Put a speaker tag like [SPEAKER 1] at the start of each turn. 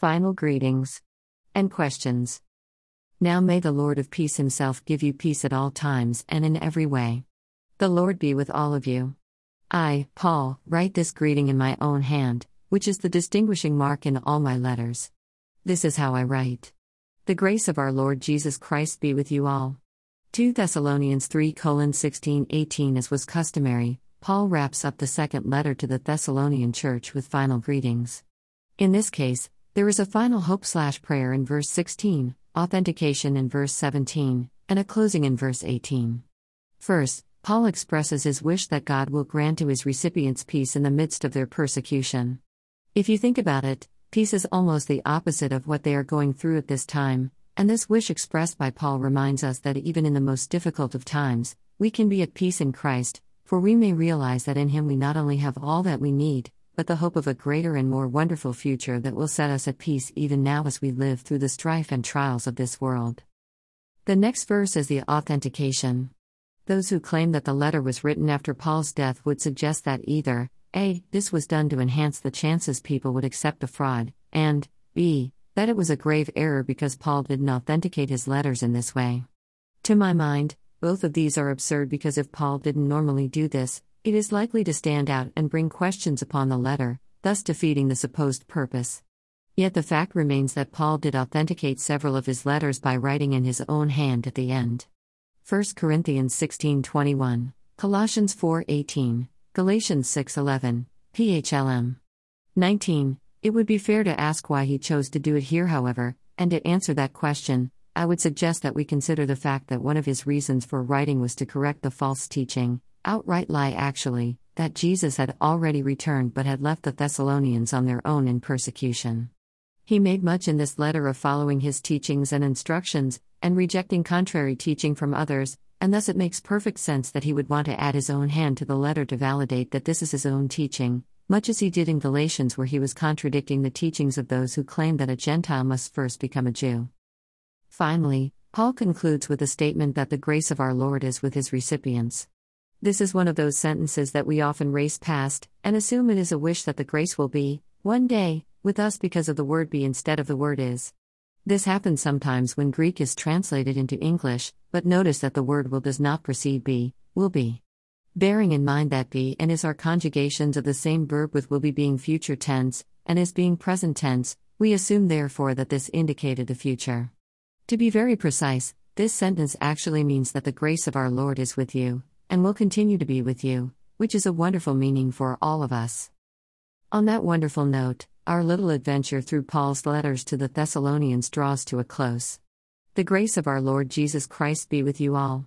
[SPEAKER 1] Final greetings and questions. Now may the Lord of peace himself give you peace at all times and in every way. The Lord be with all of you. I, Paul, write this greeting in my own hand, which is the distinguishing mark in all my letters. This is how I write. The grace of our Lord Jesus Christ be with you all. 2 Thessalonians 3 16 18 As was customary, Paul wraps up the second letter to the Thessalonian church with final greetings. In this case, there is a final hope slash prayer in verse 16, authentication in verse 17, and a closing in verse 18. First, Paul expresses his wish that God will grant to his recipients peace in the midst of their persecution. If you think about it, peace is almost the opposite of what they are going through at this time, and this wish expressed by Paul reminds us that even in the most difficult of times, we can be at peace in Christ, for we may realize that in Him we not only have all that we need, but the hope of a greater and more wonderful future that will set us at peace even now as we live through the strife and trials of this world. The next verse is the authentication. Those who claim that the letter was written after Paul's death would suggest that either A. This was done to enhance the chances people would accept the fraud, and B. That it was a grave error because Paul didn't authenticate his letters in this way. To my mind, both of these are absurd because if Paul didn't normally do this, it is likely to stand out and bring questions upon the letter, thus defeating the supposed purpose. Yet the fact remains that Paul did authenticate several of his letters by writing in his own hand at the end. 1 Corinthians 16:21, Colossians 4:18, Galatians 6:11, PHLM 19. It would be fair to ask why he chose to do it here, however, and to answer that question, I would suggest that we consider the fact that one of his reasons for writing was to correct the false teaching, outright lie actually, that Jesus had already returned but had left the Thessalonians on their own in persecution. He made much in this letter of following his teachings and instructions, and rejecting contrary teaching from others, and thus it makes perfect sense that he would want to add his own hand to the letter to validate that this is his own teaching, much as he did in Galatians, where he was contradicting the teachings of those who claimed that a Gentile must first become a Jew. Finally, Paul concludes with a statement that the grace of our Lord is with his recipients. This is one of those sentences that we often race past, and assume it is a wish that the grace will be, one day, with us because of the word be instead of the word is. This happens sometimes when Greek is translated into English, but notice that the word will does not precede be, will be. Bearing in mind that be and is are conjugations of the same verb with will be being future tense, and is being present tense, we assume therefore that this indicated the future. To be very precise, this sentence actually means that the grace of our Lord is with you, and will continue to be with you, which is a wonderful meaning for all of us. On that wonderful note, our little adventure through Paul's letters to the Thessalonians draws to a close. The grace of our Lord Jesus Christ be with you all.